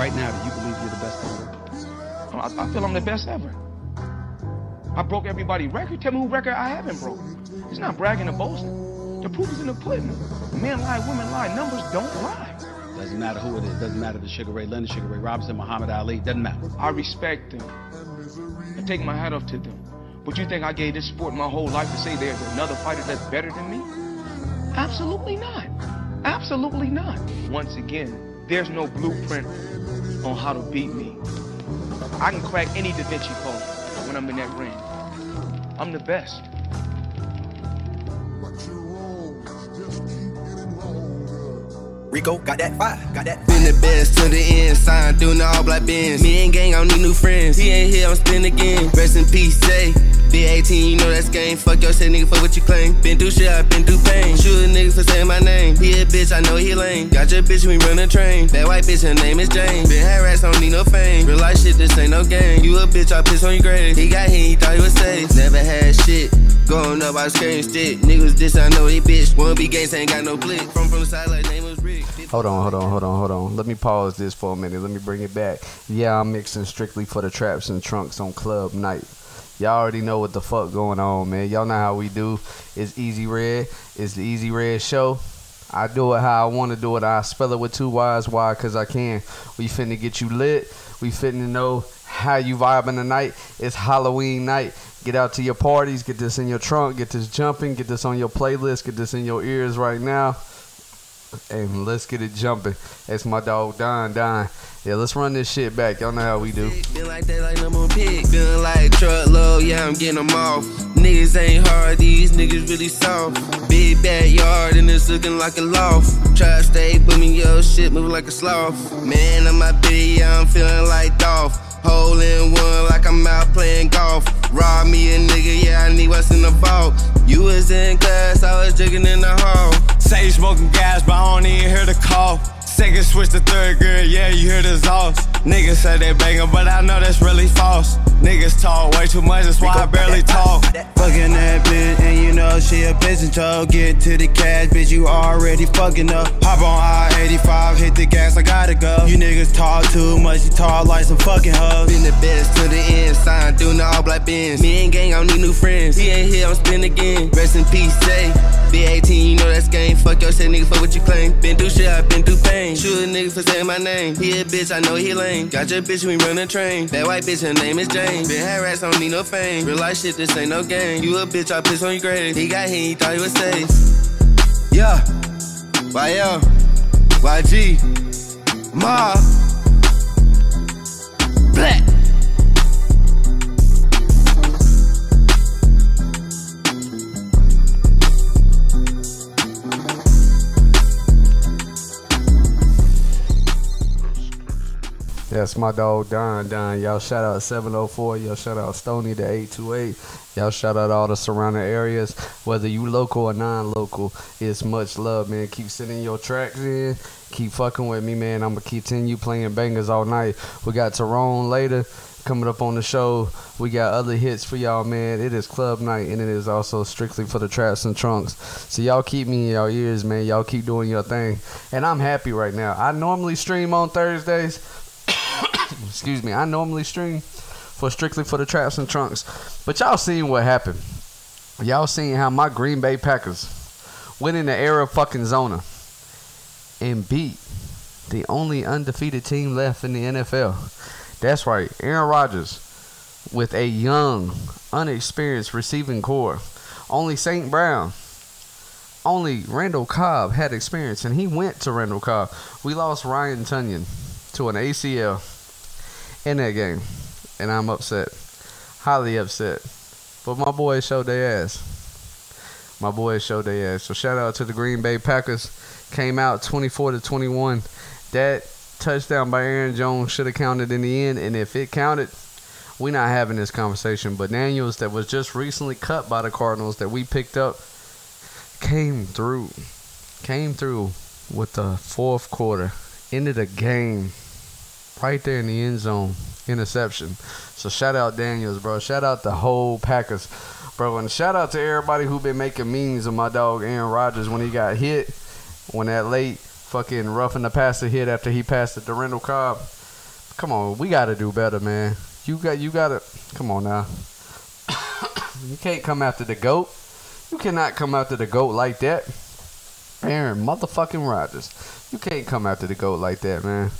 Right now, do you believe you're the best ever? I, I feel I'm the best ever. I broke everybody's record. Tell me who record I haven't broke. It's not bragging or boasting. The proof is in the pudding. Men lie, women lie. Numbers don't lie. Doesn't matter who it is. Doesn't matter if it's Sugar Ray Leonard, Sugar Ray Robinson, Muhammad Ali. Doesn't matter. I respect them. I take my hat off to them. But you think I gave this sport my whole life to say there's another fighter that's better than me? Absolutely not. Absolutely not. Once again, there's no blueprint on how to beat me. I can crack any Da Vinci Code when I'm in that ring. I'm the best. Rico got that fire, got that. Been the best to the end, sign doing all black bins. Me and gang, I don't need new friends. He ain't here, I'm spin again. Rest in peace, Jay. Be 18, you know that's game. Fuck your shit, nigga, fuck what you claim. Been through shit, I been through pain. Shoot a nigga for saying my name. He a bitch, I know he lame. Got your bitch, we run a train. That white bitch, her name is Jane. Been harassed, don't need no fame. Real life shit, this ain't no game. You a bitch, I piss on your grave. He got hit, he thought he was safe. Never had shit. Going up, I was carrying stick. Niggas this, I know they bitch. Wanna be gangs, ain't got no blick. From from the side, like name was Rick. Hold on, hold on, hold on, hold on. Let me pause this for a minute. Let me bring it back. Yeah, I'm mixing strictly for the traps and trunks on club night. Y'all already know what the fuck going on, man. Y'all know how we do. It's Eazyyredd. It's the Eazyyredd Show. I do it how I want to do it. I spell it with two Y's. Why? Because I can. We finna get you lit. We finna know how you vibing tonight. It's Halloween night. Get out to your parties. Get this in your trunk. Get this jumping. Get this on your playlist. Get this in your ears right now. And let's get it jumping. That's my dog Don Don. Yeah, let's run this shit back. Y'all know how we do. Been like that, like number pick. Feeling like truckload, yeah, I'm getting them off. Niggas ain't hard, these niggas really soft. Big backyard, and it's looking like a loft. Try to stay with me, yo, shit moving like a sloth. Man, on my bitty, yeah, I'm feeling like Dolph. Hole in one, like I'm out playing golf. Rob me a nigga, yeah, I need what's in the vault. You was in class, I was drinking in the hall. Say you smoking gas, but I don't even hear the call. Second switch to third gear, yeah, you hear the exhaust. Niggas say they bangin', but I know that's really false. Niggas talk way too much, that's why I barely talk. Fucking that bitch, and you know she a bitch toe. Get to the cash, bitch, you already fucking up. Hop on I-85, hit the gas, I gotta go. You niggas talk too much, you talk like some fucking hoes. Been the best to the end, sign doing the all black bins. Me and gang, I don't need new friends. He ain't here, I'm spin again. Rest in peace, Jay. Be 18, you know that's game. Fuck your shit, nigga, fuck what you claim. Been through shit, I been through pain. Shoot a nigga for saying my name. He a bitch, I know he lame. Got your bitch, we run a train. That white bitch, her name is Jane. Been harassed, I don't need no fame. Real life shit, this ain't no game. You a bitch, I piss on your grave. He got hit, he thought he was safe. Yeah. YL. YG. Ma. Black. That's my dog Don Don. Y'all shout out 704. Y'all shout out Stony the 828. Y'all shout out all the surrounding areas. Whether you local or non-local, it's much love, man. Keep sending your tracks in. Keep fucking with me, man. I'ma continue playing bangers all night. We got Tyrone later coming up on the show. We got other hits for y'all, man. It is club night and it is also strictly for the traps and trunks. So y'all keep me in y'all ears, man. Y'all keep doing your thing. And I'm happy right now. I normally stream on Thursdays. Excuse me. I normally stream for strictly for the traps and trunks. But y'all seen what happened. Y'all seen how my Green Bay Packers went in the era fucking Zona and beat the only undefeated team left in the NFL. That's right, Aaron Rodgers with a young, unexperienced receiving corps. Only St. Brown, only Randall Cobb had experience, and he went to Randall Cobb. We lost Ryan Tonyan to an ACL in that game, and I'm upset, highly upset. But my boys showed their ass. My boys showed their ass. So shout out to the Green Bay Packers. Came out 24 to 21. That touchdown by Aaron Jones should have counted in the end, and if it counted, we're not having this conversation. But Daniels, that was just recently cut by the Cardinals, that we picked up, came through, came through with the fourth quarter, ended a game right there in the end zone, interception. So shout out Daniels, bro. Shout out the whole Packers, bro, and shout out to everybody who been making memes of my dog Aaron Rodgers when he got hit, when that late fucking roughing the passer hit after he passed it to Randall Cobb. come on, we got to do better, man. You got you got to come on now. you can't come after the goat. You cannot come after the goat like that. Aaron motherfucking Rodgers. You can't come after the goat like that, man.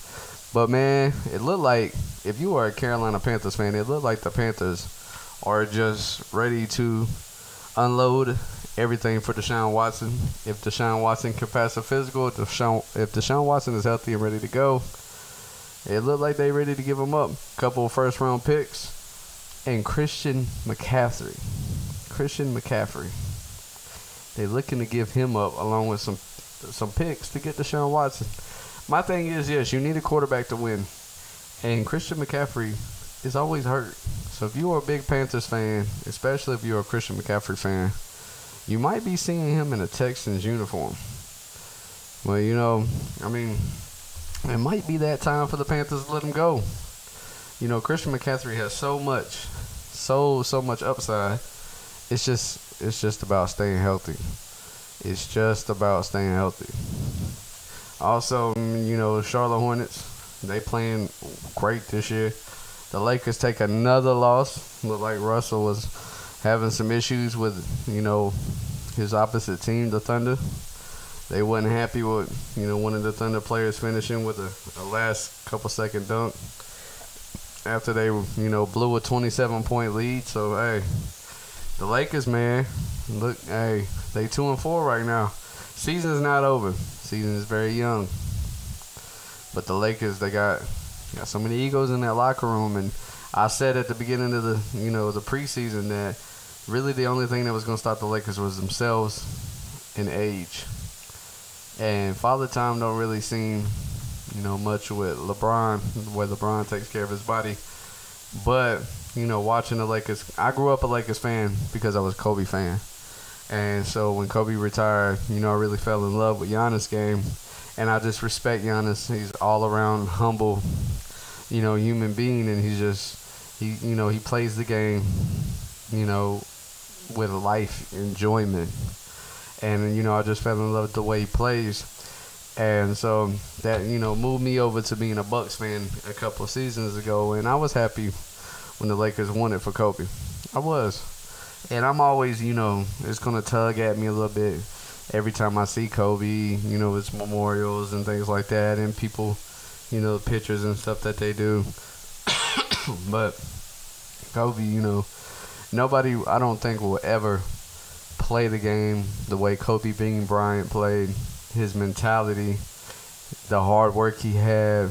But man, it looked like if you are a Carolina Panthers fan, it looked like the Panthers are just ready to unload everything for Deshaun Watson. If Deshaun Watson can pass a physical, if Deshaun, if Deshaun Watson is healthy and ready to go, it looked like they ready to give him up. Couple of first round picks and Christian McCaffrey. Christian McCaffrey. They looking to give him up along with some some picks to get Deshaun Watson. My thing is, yes, you need a quarterback to win, and Christian McCaffrey is always hurt. So if you are a big Panthers fan, especially if you're a Christian McCaffrey fan, you might be seeing him in a Texans uniform. Well, you know, I mean, it might be that time for the Panthers to let him go. You know, Christian McCaffrey has so much, so so much upside. It's just it's just about staying healthy. It's just about staying healthy. Also, mm, you know, Charlotte Hornets, they playing great this year. The Lakers take another loss. Look like Russell was having some issues with, you know, his opposite team, the Thunder. They wasn't happy with, you know, one of the Thunder players finishing with a, a last couple second dunk after they, you know, blew a 27 point lead. So, hey, the Lakers, man, look, hey, they two and four right now. Season's not over. Season is very young. But the Lakers, they got got so many egos in that locker room, and I said at the beginning of the, you know, the preseason that really the only thing that was going to stop the Lakers was themselves and age. And Father Time don't really seem, you know, much with LeBron, where LeBron takes care of his body. But, you know, watching the Lakers, I grew up a Lakers fan because I was Kobe fan. And so when Kobe retired, you know, I really fell in love with Giannis' game. And I just respect Giannis. He's all around humble, you know, human being. And he's just, he, you know, he plays the game, you know, with life enjoyment. And, you know, I just fell in love with the way he plays. And so that, you know, moved me over to being a Bucks fan a couple seasons ago. And I was happy when the Lakers won it for Kobe. I was. And I'm always, you know, it's to tug at me a little bit every time I see Kobe, you know, his memorials and things like that, and people, you know, pictures and stuff that they do. but Kobe, you know, nobody, I don't think, will ever play the game the way Kobe Bean Bryant played. His mentality, the hard work he had,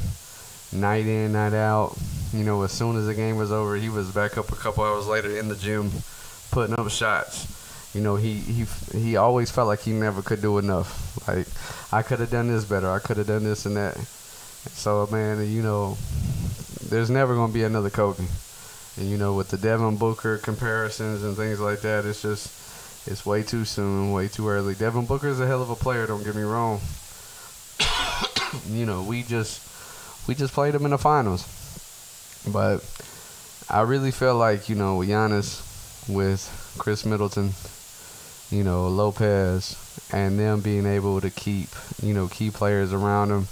night in, night out. You know, as soon as the game was over, he was back up a couple hours later in the gym putting up shots. You know, he he he always felt like he never could do enough. Like I could have done this better. I could have done this and that. So man, you know, there's never gonna be another Kobe. And you know, with the Devin Booker comparisons and things like that, it's just it's way too soon, way too early. Devin Booker is a hell of a player. Don't get me wrong. you know, we just we just played him in the finals, but I really feel like you know, Giannis, with Khris Middleton, you know, Lopez, and them being able to keep, you know, key players around them,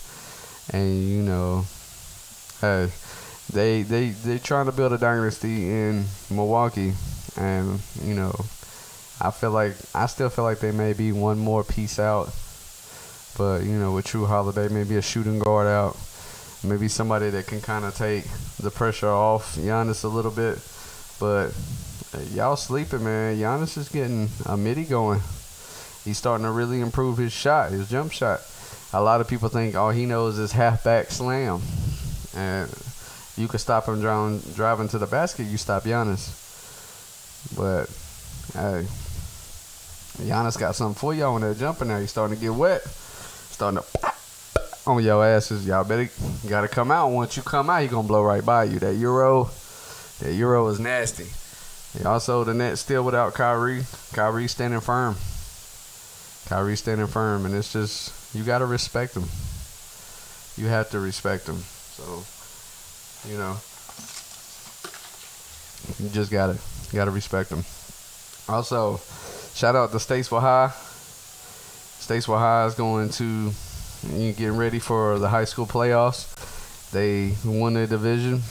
and you know, hey, they they they trying to build a dynasty in Milwaukee, and you know, I feel like I still feel like they may be one more piece out, but you know, with Jrue Holiday, maybe a shooting guard out, maybe somebody that can kind of take the pressure off Giannis a little bit, but y'all sleeping, man. Giannis is getting a midi going. He's starting to really improve his shot, his jump shot. A lot of people think all he knows is halfback slam, and you can stop him driving, driving to the basket. You stop Giannis, but hey, Giannis got something for y'all when they're jumping now. He's starting to get wet, starting to on your asses. Y'all better gotta come out. Once you come out, he gonna blow right by you. That euro, that euro is nasty. Also, the net still without Kyrie. Kyrie standing firm. Kyrie standing firm, and it's just you got to respect him. You have to respect him. So, you know, you just gotta gotta respect him. Also, shout out to Statesville High. Statesville High is going to you getting ready for the high school playoffs, They won the division.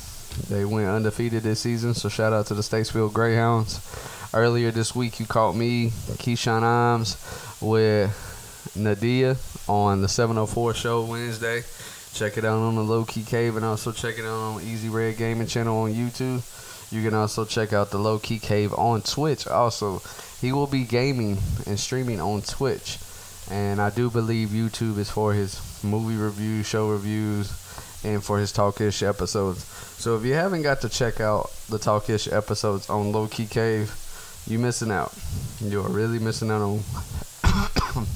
They went undefeated this season. So shout out to the Statesville Greyhounds. Earlier this week, you caught me, Keyshawn Imes, with Nadia on the 704 show Wednesday. Check it out on the Low Key Cave and also check it out on Eazyyredd Gaming channel on YouTube. You can also check out the Low Key Cave on Twitch. Also, he will be gaming and streaming on Twitch. And I do believe YouTube is for his movie reviews, show reviews, and for his Talkish episodes. So if you haven't got to check out the Talkish episodes on Low Key Cave, you're missing out. You are really missing out on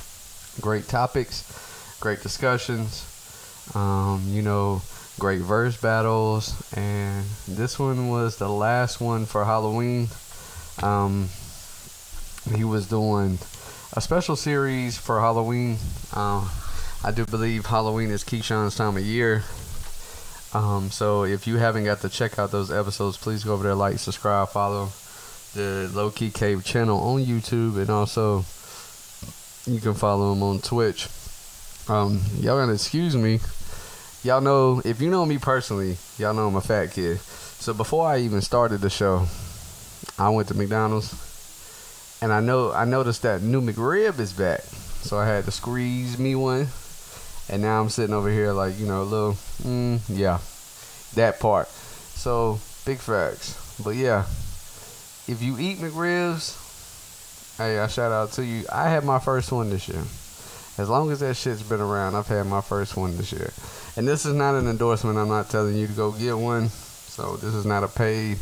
great topics, great discussions. Um, you know, great verse battles, and this one was the last one for Halloween. Um, he was doing a special series for Halloween. Um, I do believe Halloween is Keyshawn's time of year. Um, so if you haven't got to check out those episodes, please go over there, like, subscribe, follow the Low Key Cave channel on YouTube, and also you can follow him on Twitch. Um, y'all gonna excuse me y'all know if you know me personally, y'all know I'm a fat kid. So before I even started the show, I went to McDonald's and I know I noticed that new McRib is back. So I had to squeeze me one. And now I'm sitting over here like, you know, a little mm, yeah. That part. So big facts. But yeah. If you eat McRibs, hey, I shout out to you. I had my first one this year. As long as that shit's been around, I've had my first one this year. And this is not an endorsement. I'm not telling you to go get one. So this is not a paid,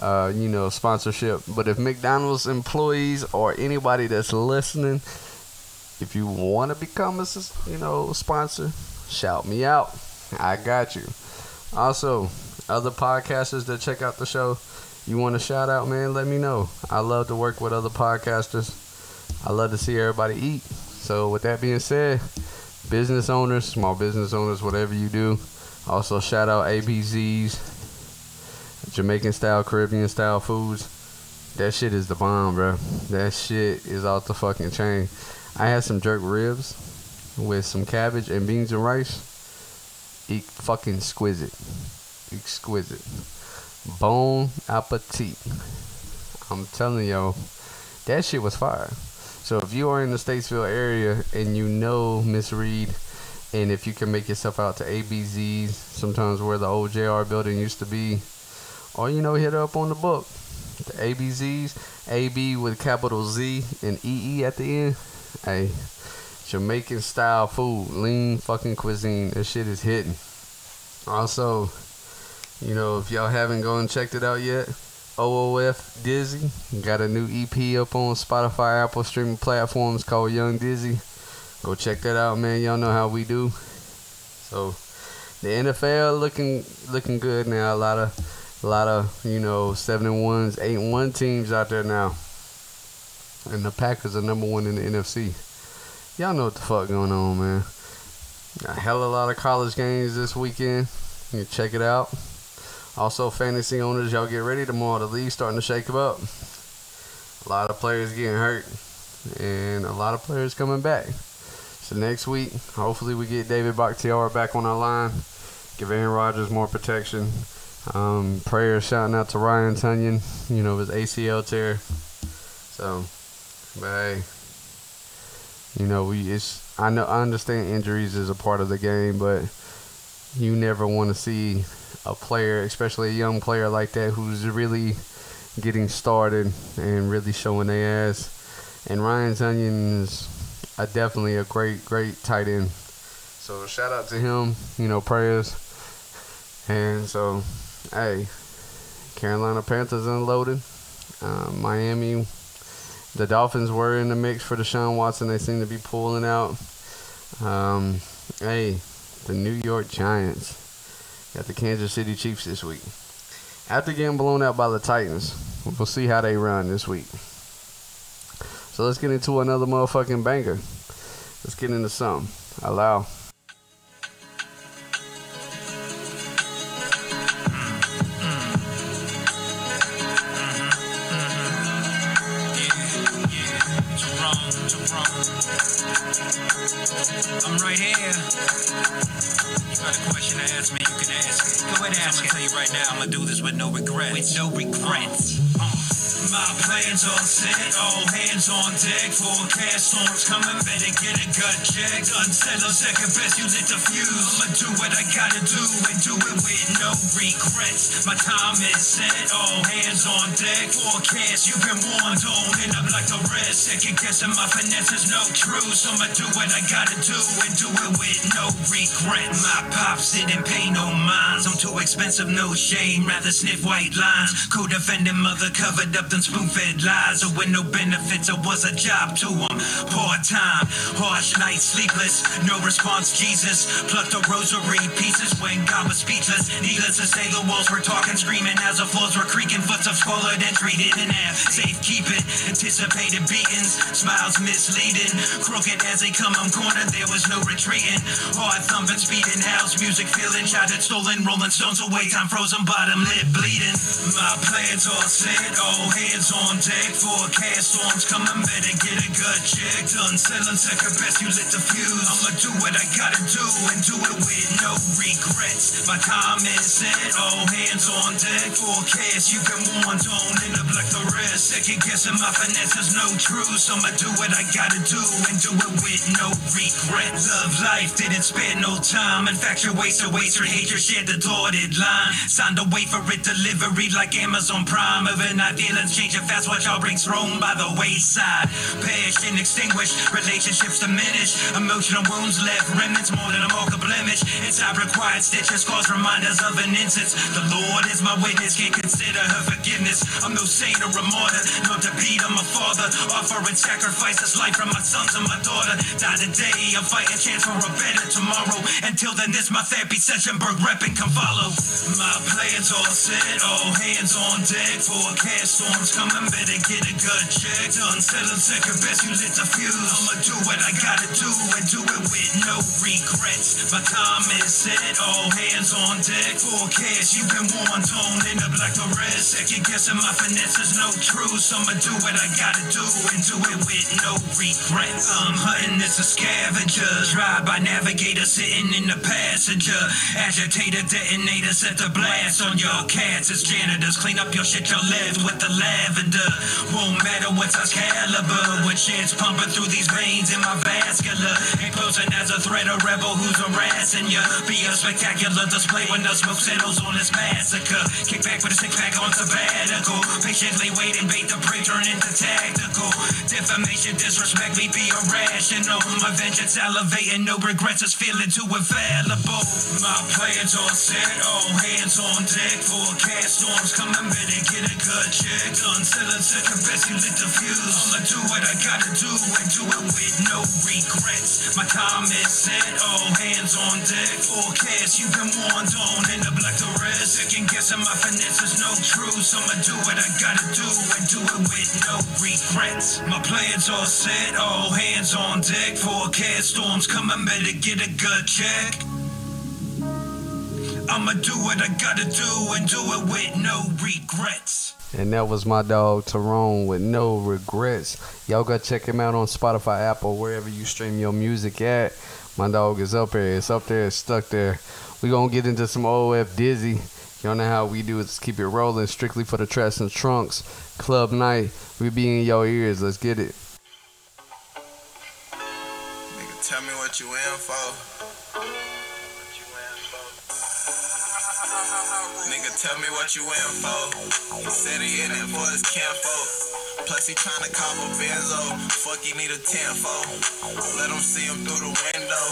uh, you know, sponsorship. But if McDonald's employees or anybody that's listening, if you want to become a, you know, sponsor, shout me out. I got you. Also, other podcasters that check out the show, you want to shout out, man? Let me know. I love to work with other podcasters. I love to see everybody eat. So with that being said business owners, small business owners, whatever you do. Also, shout out ABZ's, Jamaican style, Caribbean style foods. That shit is the bomb, bro. That shit is off the fucking chain. I had some jerk ribs with some cabbage and beans and rice. Eat fucking exquisite. Exquisite. Bon appetit. I'm telling y'all, that shit was fire. So if you are in the Statesville area and you know Miss Reed, and if you can make yourself out to ABZ's, sometimes where the old JR building used to be, or you know, hit up on the book. The ABZ's, AB with capital Z and EE at the end. Hey, Jamaican style food, lean fucking cuisine. That shit is hitting. Also, you know, if y'all haven't gone and checked it out yet, OOF Deezy. Got a new EP up on Spotify, Apple streaming platforms called Young Deezy. Go check that out, man. Y'all know how we do. So the NFL looking looking good now. A lot of a lot of you know seven and ones, eight and one teams out there now. And the Packers are number one in the NFC. Y'all know what the fuck going on, man. A hell of a lot of college games this weekend. You check it out. Also, fantasy owners, y'all get ready tomorrow. The league's starting to shake up. A lot of players getting hurt, and a lot of players coming back. So next week, hopefully, we get David Bakhtiari back on our line. Give Aaron Rodgers more protection. Um, prayers shouting out to Ryan Tonyan, you know, his ACL tear. So, hey, you know, we it's I know I understand injuries is a part of the game, but you never want to see a player, especially a young player like that, who's really getting started and really showing their ass. And Ryan Tonyan is a, definitely a great, great tight end. So shout out to him, you know, prayers. And so, hey, Carolina Panthers unloaded. Uh, Miami, the Dolphins were in the mix for Deshaun Watson. They seem to be pulling out. Um, hey, the New York Giants Got the Kansas City Chiefs this week. After getting blown out by the Titans, we'll see how they run this week. So let's get into another motherfucking banger. Let's get into some. Allow. I'm right here. You got a question to ask me, You can Quit asking. I'm gonna tell you right now, I'm gonna do this with no regrets. With no regrets. My plans all set, all hands on deck. Forecast storms coming, better get a gut check. Unsettled second best, you lit the fuse. I'ma do what I gotta do and do it with no regrets. My time is set, all hands on deck. Forecast, you've been warned, don't end up like the rest. Second guessing my finances, no truth. So I'ma do what I gotta do and do it with no regret. My pops didn't pay no minds. I'm too expensive, no shame. Rather sniff white lines. Co-defending mother covered up the spoon-fed lies or with no benefits. It was a job to him. Part-time, harsh nights, sleepless, no response. Jesus plucked a rosary pieces when God was speechless. Needless to say, the walls were talking, screaming as the floors were creaking. Foot of swallowed and treated in half. Safe keeping, anticipated beatings, smiles misleading. Crooked as they come, I'm cornered. There was no retreating. Hard thumping, speeding, house music, feeling shattered, stolen, rolling stones away. Time frozen, bottom lip bleeding. My plans all set, Oh, hands hands on deck. Forecast storms coming, better get a gut check. Done selling second best, you lit the fuse. I'ma do what I gotta do and do it with no regrets. My time is set, all hands on deck. Forecast, you can warn, don't end up like the rest. Second guessing my finances, no truth. So I'ma do what I gotta do and do it with no regrets. Love life didn't spend no time. Infatuation, waste, or hatred, shared the dotted line. Signed away for it, delivery like Amazon Prime. of Overnight feelings changing fast, watch y'all brings thrown by the wayside. Perished and extinguished, relationships diminish. Emotional wounds left remnants more than a mark of blemish. Inside required stitches, cause reminders of an instance. The Lord is my witness, can't consider her forgiveness. I'm no saint or a martyr, no defeat, I'm a father. Offering sacrifices, life from my sons and my daughter. Die today, I'm fighting chance for a better tomorrow. Until then, this my therapy session, Berg repping can follow. My plans all set, all hands on deck. Forecast storms coming, better get a good check. Done settled second best, you lit the fuse. I'ma do what I gotta do and do it with no regrets. My time is set, all hands on deck. Forecast, you've been warned, up like the rest. Second guessing my finances, no truth. I'ma do what I gotta do and do it with no regrets. I'm hunting, it's a scavenger. Drive by navigator sitting in the passenger. Agitator detonator set the blast on your cats. It's janitors, clean up your shit, you're left with the last lavender. Won't matter what's our caliber. With chance pumping through these veins in my vascular. Ain't posing as a threat, a rebel who's harassing you. Be a spectacular display when the smoke settles on this massacre. Kick back with a six pack on sabbatical. Patiently waiting, bait the prey, turn into tactical. Defamation, disrespect me, be irrational. My vengeance elevating, no regrets, is feeling too available. My plans all set, all hands on deck. Forecast storms coming, better get a good check until I second best you lit the fuse. I'ma do what I gotta do and do it with no regrets. My time is set, all hands on deck. Forecast, you've been warned, don't end up like the rest. Second guessing my finances, no truth. I'ma do what I gotta do and do it with no regrets. My plans all set, all hands on deck. Forecast storms coming, better get a good check. I'ma do what I gotta do and do it with no regrets. And that was my dog Tyrone with no regrets. Y'all go check him out on Spotify, Apple, wherever you stream your music at. My dog is up there. It's up there. It's stuck there. We gonna get into some OF Deezy. Y'all know how we do it. Keep it rolling strictly for the tracks and trunks. Club night. We be in your ears. Let's get it. Nigga, tell me what you in for. Nigga, tell me what you in for. Said he in it for his kinfolk. Plus he tryna cop a benzo. Fuck, he need a tenfold. Let him see him through the window.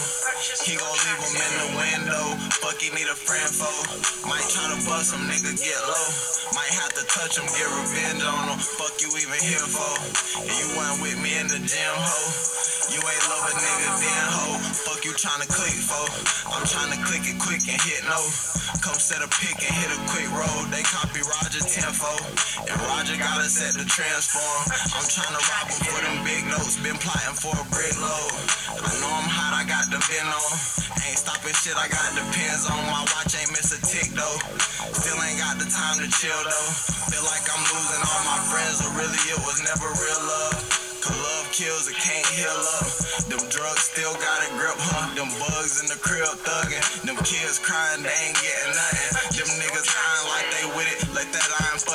He gon' leave him in the window. Fuck, he need a friend for. Might try to bust him, nigga, get low. Might have to touch him, get revenge on him. Fuck you even here for. And you went with me in the gym, ho. You ain't love a nigga then, ho. Fuck you tryna click, fo. I'm tryna click it quick and hit no. Come set a pick and hit a quick roll. They copy Roger tenfold. And Roger got us set the transform. I'm tryna rob him for them big notes. Been plotting for a brick load. I know I'm hot, I got the bin on. Ain't stopping shit, I got the pins on. My watch ain't miss a tick though. Still ain't got the time to chill though. Feel like I'm losing all my friends, but really it was never real love. Cause love kills, it can't heal up. Them drugs still got a grip, huh? Them bugs in the crib thugging. Them kids crying, they ain't getting nothing. Them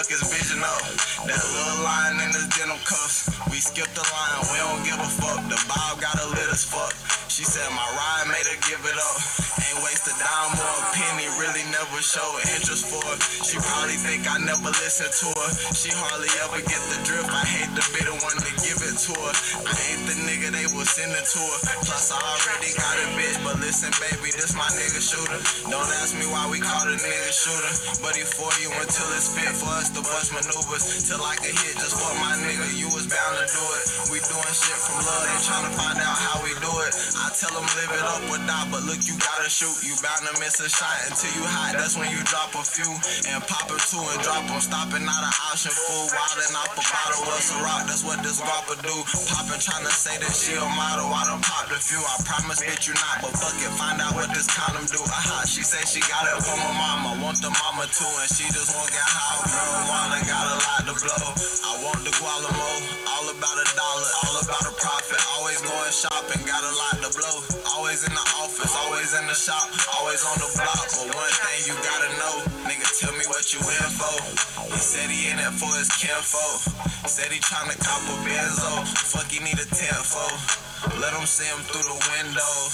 fuck his vision up. That little line in his denim cuffs. We skipped the line, we don't give a fuck. The Bob got a lit as fuck. She said my ride made her give it up. Ain't waste a dime or a penny, really never show interest for her. She probably think I never listen to her. She hardly ever get the drift. I hate to be the one to give it to her. I ain't the nigga they was sending to her. Plus I already got a bitch, but listen, baby, this my nigga shooter. Don't ask me why we call the nigga shooter, but he for you until it's fit for us to bust maneuvers. Till I can hit just for my nigga, you was bound to do it. We doing shit from love, ain't trying to find out how we do it. I tell them live it up or die, but look, you gotta shoot. You bound to miss a shot until you hot. That's when you drop a few and pop a two and drop them. Stopping not an option, fool. Wildin' off a bottle, a rock? That's what this rapper do. Poppin' trying to say that she a model. I done popped a few. I promise bitch you not, but fuck it, find out what this condom do. Aha, she say she got it from her mama. Want the mama too, and she just won't get high. Marijuana got a lot to blow. I want the Gualamo, all about a dollar, all about a profit. Shopping, got a lot to blow. Always in the office, always in the shop, always on the block. But one thing you gotta know, nigga, tell me what you in for. He said he in it for his kinfolk. Said he tryna cop a benzo. Fuck, he need a tenfold. Let him see him through the windows.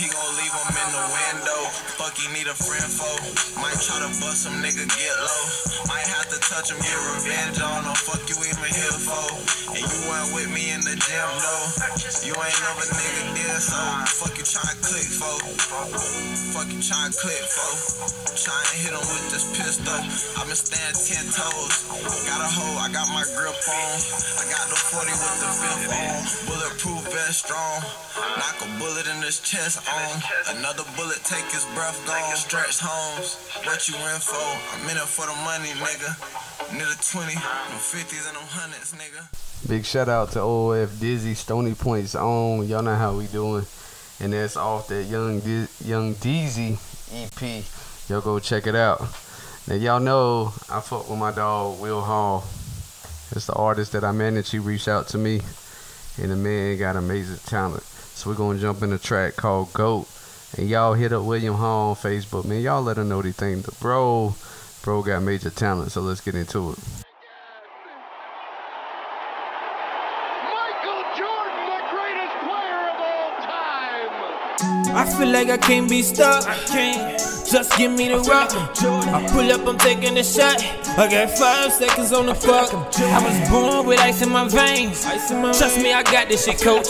He gon' leave him in the window. Fuck, he need a friend for. Might try to bust him, nigga, get low. Might have to touch him, get revenge on him. Fuck you even here for. And you weren't with me in the gym, though. You ain't never nigga did so. Fuck you to click for. Fuck you tryna click for. Tryna hit him with this pistol. i been staying ten toes. Got a hoe, I got my grip on. I got the 40 with the fifth on. Bulletproof vest strong. Knock a bullet in his chest on. Another bullet take his breath gone. Stretch homes. What you in for? I'm in it for the money, nigga. Need 20, them 50s and them hundreds, nigga. Big shout out to OF Deezy, Stony Point's own. Y'all know how we doing. And that's off that Young Di- Young Deezy EP. Y'all go check it out. Now y'all know I fuck with my dog Will Hall. It's the artist that I managed. He reached out to me, and the man got amazing talent. So we're gonna jump in a track called Goat. And y'all hit up William Hall on Facebook, man. Y'all let him know the thing. The bro, bro got major talent. So let's get into it. Michael Jordan, the greatest player of all time. I feel like I can't be stuck. I can't. Just give me the rock. I pull up, I'm taking a shot. I got five seconds on the clock. I was born with ice in my veins. Trust me, I got this shit, coach.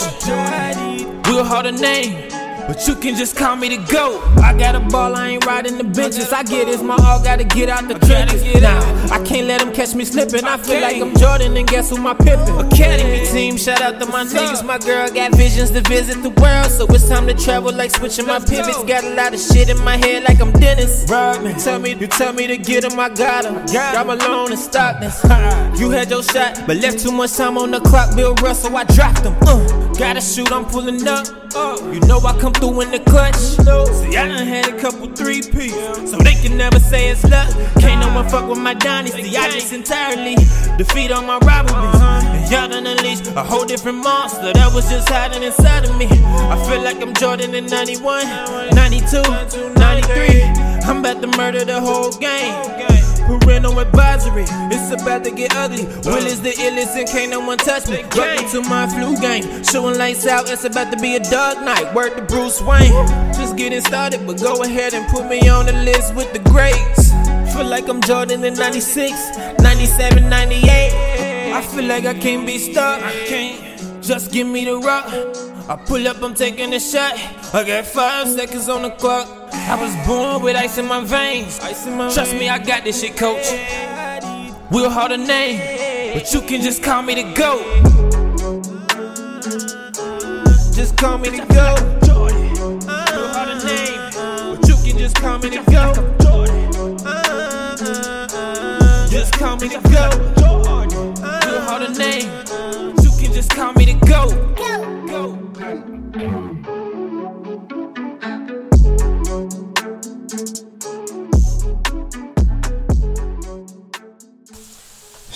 We'll hold a name. But you can just call me the GOAT. I got a ball, I ain't riding the benches. I get this, my all gotta get out the trenches. Nah, I can't let them catch me slipping. I feel like I'm Jordan, and guess who my Pippen? Academy team, shout out to my niggas. My girl got visions to visit the world, so it's time to travel like switching my pivots. Got a lot of shit in my head like I'm Dennis. Rodman, tell me, you tell me to get him, I got him. Drop alone and stop this. You had your shot, but left too much time on the clock. Bill Russell, I dropped him. Uh, gotta shoot, I'm pulling up. You know I come through in the clutch. See, I done had a couple three P's, so they can never say it's luck. Can't no one fuck with my dynasty. I just entirely defeat all my rivalries. And y'all done unleashed a whole different monster that was just hiding inside of me. I feel like I'm Jordan in 91, 92, 93. I'm about to murder the whole game. Parental advisory, it's about to get ugly. Will is the illest and can't no one touch me. Welcome to my flu game. Showing lights out, it's about to be a dark night. Word to Bruce Wayne. Just getting started, but go ahead and put me on the list with the greats. Feel like I'm Jordan in 96, 97, 98. I feel like I can't be stuck. I can't. Just give me the rock. I pull up, I'm taking a shot. I got five seconds on the clock. I was born with ice in my veins. Trust me, I got this shit, coach. We'll hold a name, but you can just call me the GOAT. Just call me the GOAT. We'll hold a name, but you can just call me the GOAT. Just call me the GOAT. We'll hold a name, you can just call me the GOAT.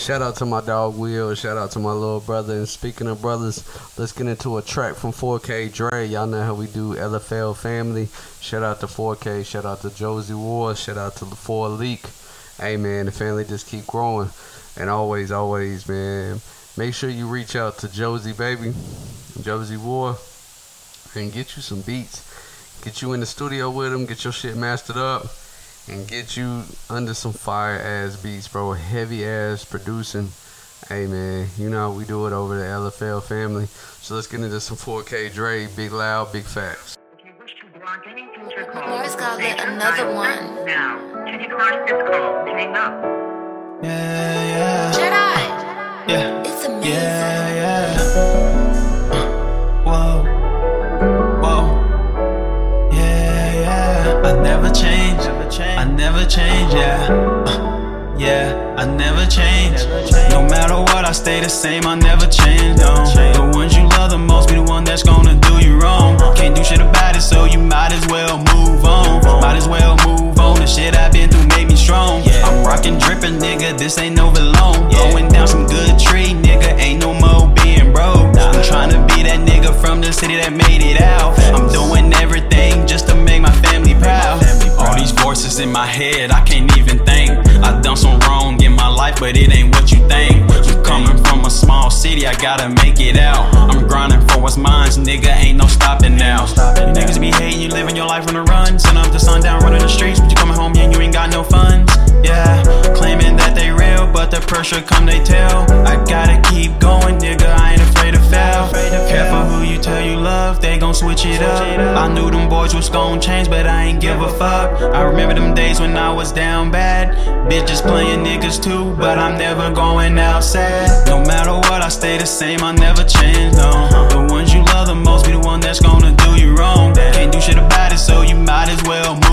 Shout out to my dog Will. Shout out to my little brother. And speaking of brothers, let's get into a track from 4K Dre. Y'all know how we do LFL family. Shout out to 4K. Shout out to Josie Ward. Shout out to the 4 Leak. Hey man, the family just keep growing. And always, always, man, make sure you reach out to Josie Baby, Josie War, and get you some beats. Get you in the studio with him, get your shit mastered up, and get you under some fire ass beats, bro. Heavy ass producing. Hey man, you know how we do it over the LFL family. So let's get into some 4K Dre, Big Loud, Big Facts. Moore's got lit another one. Now, to decline this call, hang up. Yeah, yeah. Jedi. Yeah. It's amazing. Yeah, yeah. Uh, whoa. Whoa. Yeah, yeah. I never change. I never change, yeah. Uh, yeah, I never change. No matter what, I stay the same. I never change. No. The ones you love the most be the one that's gonna do you wrong. Can't do shit about it, so you might as well move on. Might as well move on. The shit I've been through made me strong. I'm rockin' drippin', nigga. This ain't no Valone. Blowing down some good tree, nigga. Ain't no more being broke. I'm tryna be that nigga from the city that made it out. I'm doing everything just to make my family proud. All these voices in my head, I can't even think. I done some wrong in my life, but it ain't what you think. I'm coming from a small city, I gotta make it out. I'm grinding for what's mine, nigga. Ain't no stopping now. You niggas be hating, you living your life on the run. Sun up to sundown, running the streets, but you coming home and you ain't got no funds. Yeah, claiming that they but the pressure come they tell. I gotta keep going, nigga. I ain't afraid to fail. Careful who you tell you love, they gon' switch it up. I knew them boys was gon' change, but I ain't give a fuck. I remember them days when I was down bad. Bitches playing niggas too, but I'm never going outside. No matter what, I stay the same, I never change. No, the ones you love the most be the one that's gonna do you wrong. Can't do shit about it, so you might as well.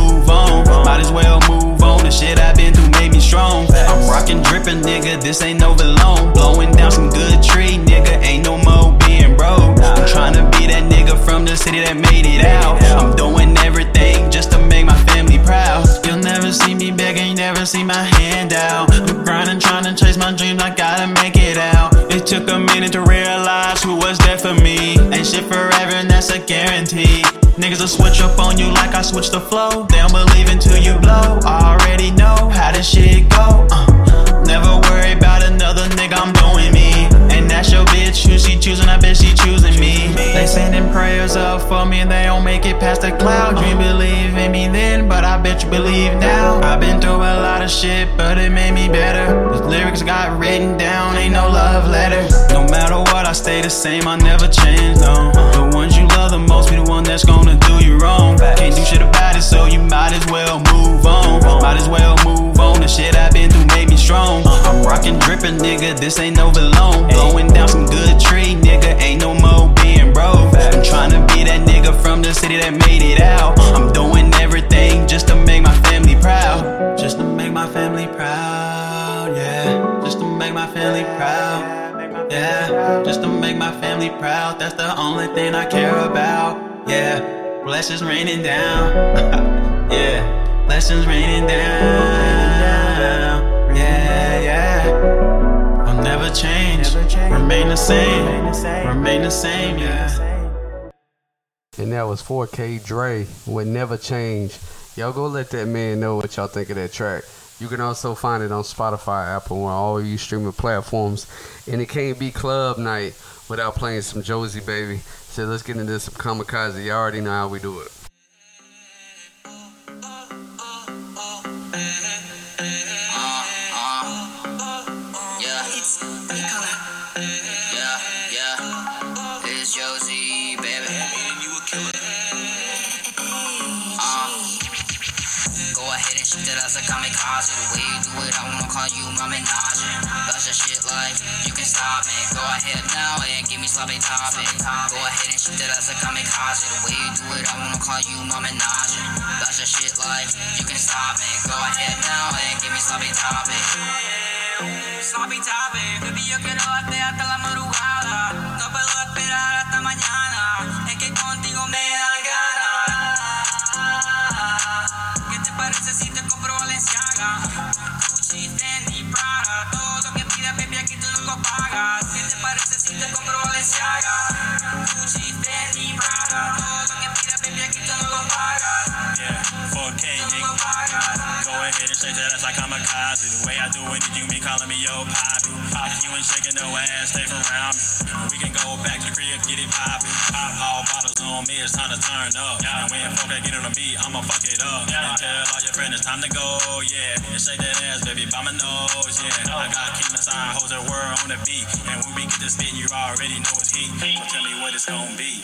Might as well move on. The shit I've been through made me strong. I'm rockin' drippin', nigga. This ain't no Valone. Blowing down some good tree, nigga. Ain't no more being broke. I'm tryna be that nigga from the city that made it out. I'm doing everything just to make my family proud. You'll never see me begging, never see my hand out. I'm grinding, trying to chase my dreams, I gotta make it out. It took a minute to realize who was there for me. Ain't shit forever, and that's a guarantee. Niggas will switch up on you like I switched the flow. They don't believe until you blow. I already know same, I never change, no. The ones you love the most be the one that's gonna do you wrong. Can't do shit about it, so you might as well move on. Might as well move on. The shit I've been through made me strong. I'm rockin' drippin', nigga. This ain't no Valone. Blowing down some good tree, nigga. Ain't no more being broke. I'm tryna be that nigga from the city that made it out. I'm doing everything just to make my family proud. Just to make my family proud, just to make my family proud. That's the only thing I care about. Yeah, blessings raining down. yeah, blessings raining down. Yeah, yeah. I'll never change. Remain the same. Remain the same. Yeah. And that was 4K Dre would never change. Y'all go let that man know what y'all think of that track. You can also find it on Spotify, Apple, and all you streaming platforms. And it can't be club night without playing some Josie Baby. So let's get into some kamikaze. You already know how we do it. It, I wanna call you my menage. Bust your shit like you can stop it. Go ahead now and give me sloppy topping. Go ahead and shoot that as a kamikaze. The way you do it, I wanna call you my menage. Bust your shit like you can stop it. Go ahead now and give me sloppy topping. Sloppy topping. Baby, yo quiero darte hasta la madrugada. Pidas, baby, aquí tú lo pagas. Yeah, 4K, nigga. Go ahead and shake that ass like like kamikaze. The way I do it, you mean calling me yo poppy. You ain't shaking no ass, stay around me. We can go back to the crib, get it poppy. Pop all bottles on me, it's time to turn up. And when folk get on the beat, I'ma fuck it up. And tell all your friends it's time to go, yeah. And shake that ass, baby, by my nose, yeah. I got king inside, hoes that word on the beat. And when we get to spit, you already know it's heat. So tell me what it's gonna be.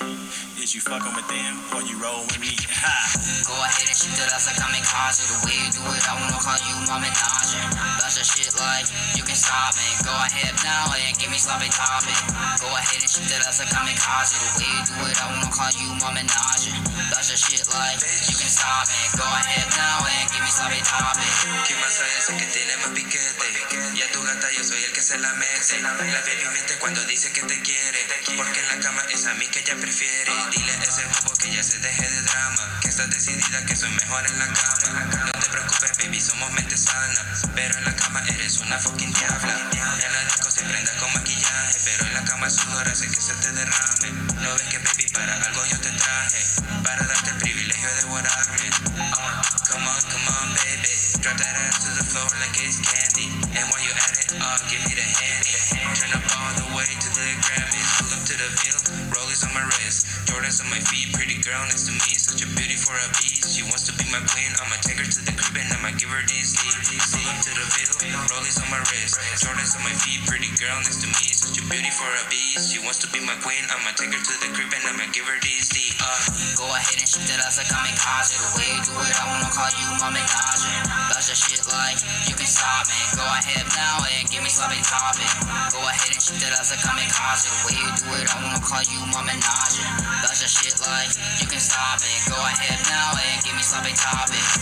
Is you fucking with them or you roll with me? Ha! Go ahead and shoot that ass like kamikaze. The way you do it, I wanna call you my menage. Bunch of shit like you can stop me. Go ahead now and give me sloppy topping. Go ahead and shoot that ass like kamikaze. The way you do it, I wanna call you my menage. Bunch of shit like you can stop me. Go ahead now and give me sloppy topping. ¿Quién más sabe ese que tiene más piquete? Y a tu gata yo soy el que se la mete. La baby miente cuando dice que te quiere. Porque en la cama es a mí que ella prefiere. Dile a ese bobo que ya se deje de drama. Estás decidida que soy mejor en la cama. No te preocupes, baby, somos mente sana. Pero en la cama eres una fucking diabla. En la disco se prenda con maquillaje. Pero en la cama sudor hace que se te derrame. No ves que, baby, para algo yo te traje. Para darte el privilegio de devorarme. Come on, come on, baby. Drop that ass to the floor like it's candy. And while you at it, uh, give me the handy. Turn up all the way to the Grammys. My wrist. Jordans on my feet, pretty girl next to me. Such a beauty for a beast. She wants to be my queen. I'ma take her to the crib and I'ma give her these. Pull up to the view, rollies on my wrist. Jordans on my feet, pretty girl next to me. Such a beauty for a beast. She wants to be my queen. I'ma take her to the crib and I'ma give her these. Uh, Go ahead and shoot that ass like kamikaze. The way you do it, I wanna call you my menage. Bunch of shit like you can stop me. Go ahead now and give me sloppy topping. Go ahead and shoot that ass like kamikaze. The way you do it, I wanna call you my menage. Bunch of shit like you can stop me. Go ahead now and give me sloppy pagas.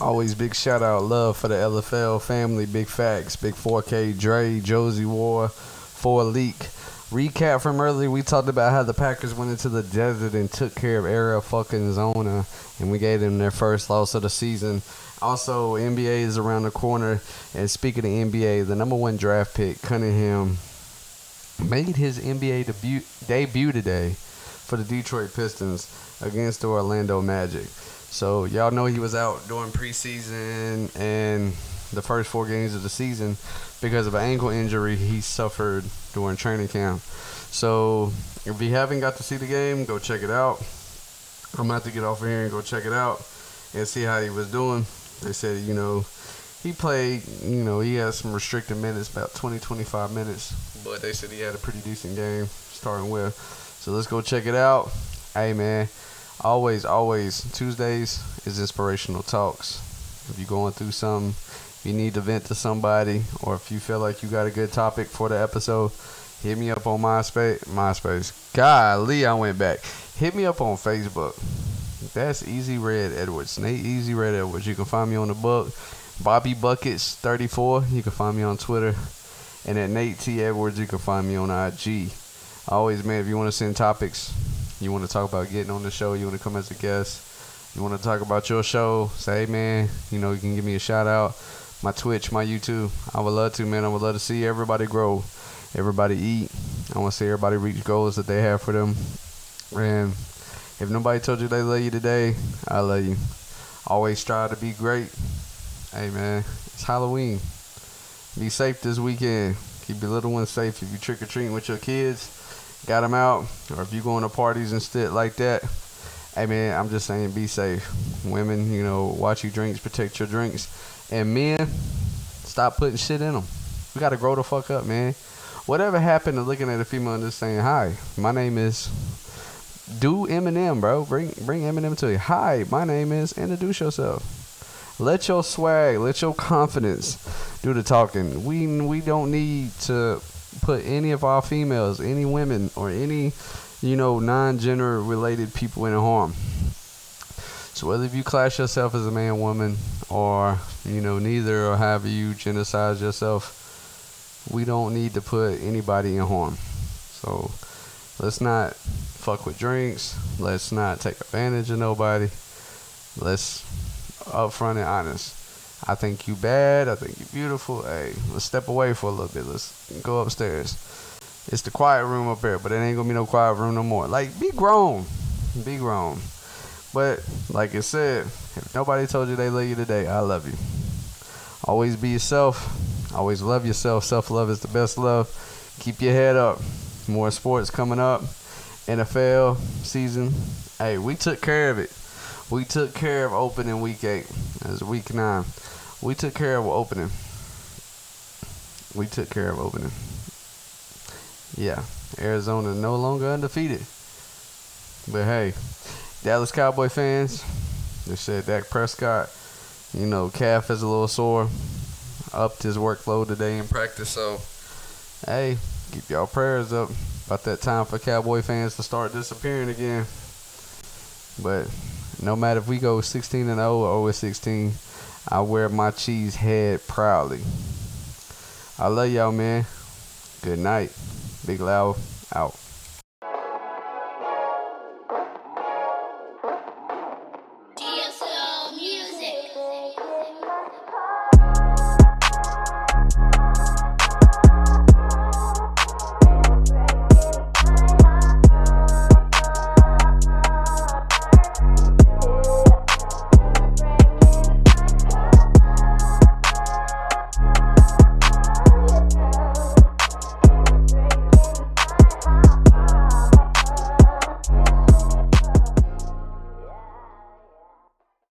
Always big shout out, love for the LFL family, big facts, big 4K, Dre, Josie War, for leak. Recap from earlier, we talked about how the Packers went into the desert and took care of Area fucking Zona, and we gave them their first loss of the season. Also, NBA is around the corner, and speaking of NBA, the number one draft pick, Cunningham, made his NBA debut debut today for the Detroit Pistons against the Orlando Magic. So y'all know he was out during preseason and the first four games of the season because of an ankle injury he suffered during training camp. So if you haven't got to see the game, go check it out. I'm about to get off of here and go check it out and see how he was doing. They said, you know, he played, you know, he had some restricted minutes, about 20, 25 minutes. But they said he had a pretty decent game starting with. So let's go check it out. Hey, man, always, always, Tuesdays is inspirational talks. If you're going through something, you need to vent to somebody, or if you feel like you got a good topic for the episode, hit me up on MySpace. MySpace. Golly, I went back. Hit me up on Facebook. That's Easy Red Edwards. Nate Easy Red Edwards. You can find me on the book. Bobby Buckets 34. You can find me on Twitter. And at Nate T Edwards, you can find me on IG. Always, man, if you want to send topics, you want to talk about getting on the show, you want to come as a guest, you want to talk about your show, say, hey, man, you know, you can give me a shout out. My Twitch, my YouTube. I would love to, man. I would love to see everybody grow, everybody eat. I want to see everybody reach goals that they have for them. And if nobody told you they love you today, I love you. Always strive to be great. Hey, man, it's Halloween. Be safe this weekend. Keep your little ones safe. If you trick or treating with your kids, got them out, or if you going to parties and shit like that, hey man, I'm just saying, be safe. Women, you know, watch your drinks, protect your drinks, and men, stop putting shit in them. We gotta grow the fuck up, man. Whatever happened to looking at a female and just saying, "Hi, my name is." Do Eminem, bro. Bring bring Eminem to you. Hi, my name is. Introduce yourself. Let your swag, let your confidence do the talking. We we don't need to put any of our females, any women, or any, you know, non-gender related people in harm. So whether you class yourself as a man, woman, or you know neither, or however you gendercide yourself, we don't need to put anybody in harm. So let's not fuck with drinks. Let's not take advantage of nobody. Let's upfront and honest. I think you bad. I think you beautiful. Hey, let's step away for a little bit. Let's go upstairs. It's the quiet room up there, but it ain't gonna be no quiet room no more. Like, be grown. Be grown. But like I said, if nobody told you they love you today, I love you. Always be yourself. Always love yourself. Self love is the best love. Keep your head up. More sports coming up. NFL season. Hey, we took care of it. We took care of opening week eight. As week nine. We took care of opening. We took care of opening. Yeah. Arizona no longer undefeated. But hey, Dallas Cowboy fans, they said Dak Prescott, you know, calf is a little sore. Upped his workload today in practice, so hey, keep y'all prayers up about that time for Cowboy fans to start disappearing again. But no matter if we go 16 and 0 or 0 16, I wear my cheese head proudly. I love y'all, man. Good night. Big Loud out.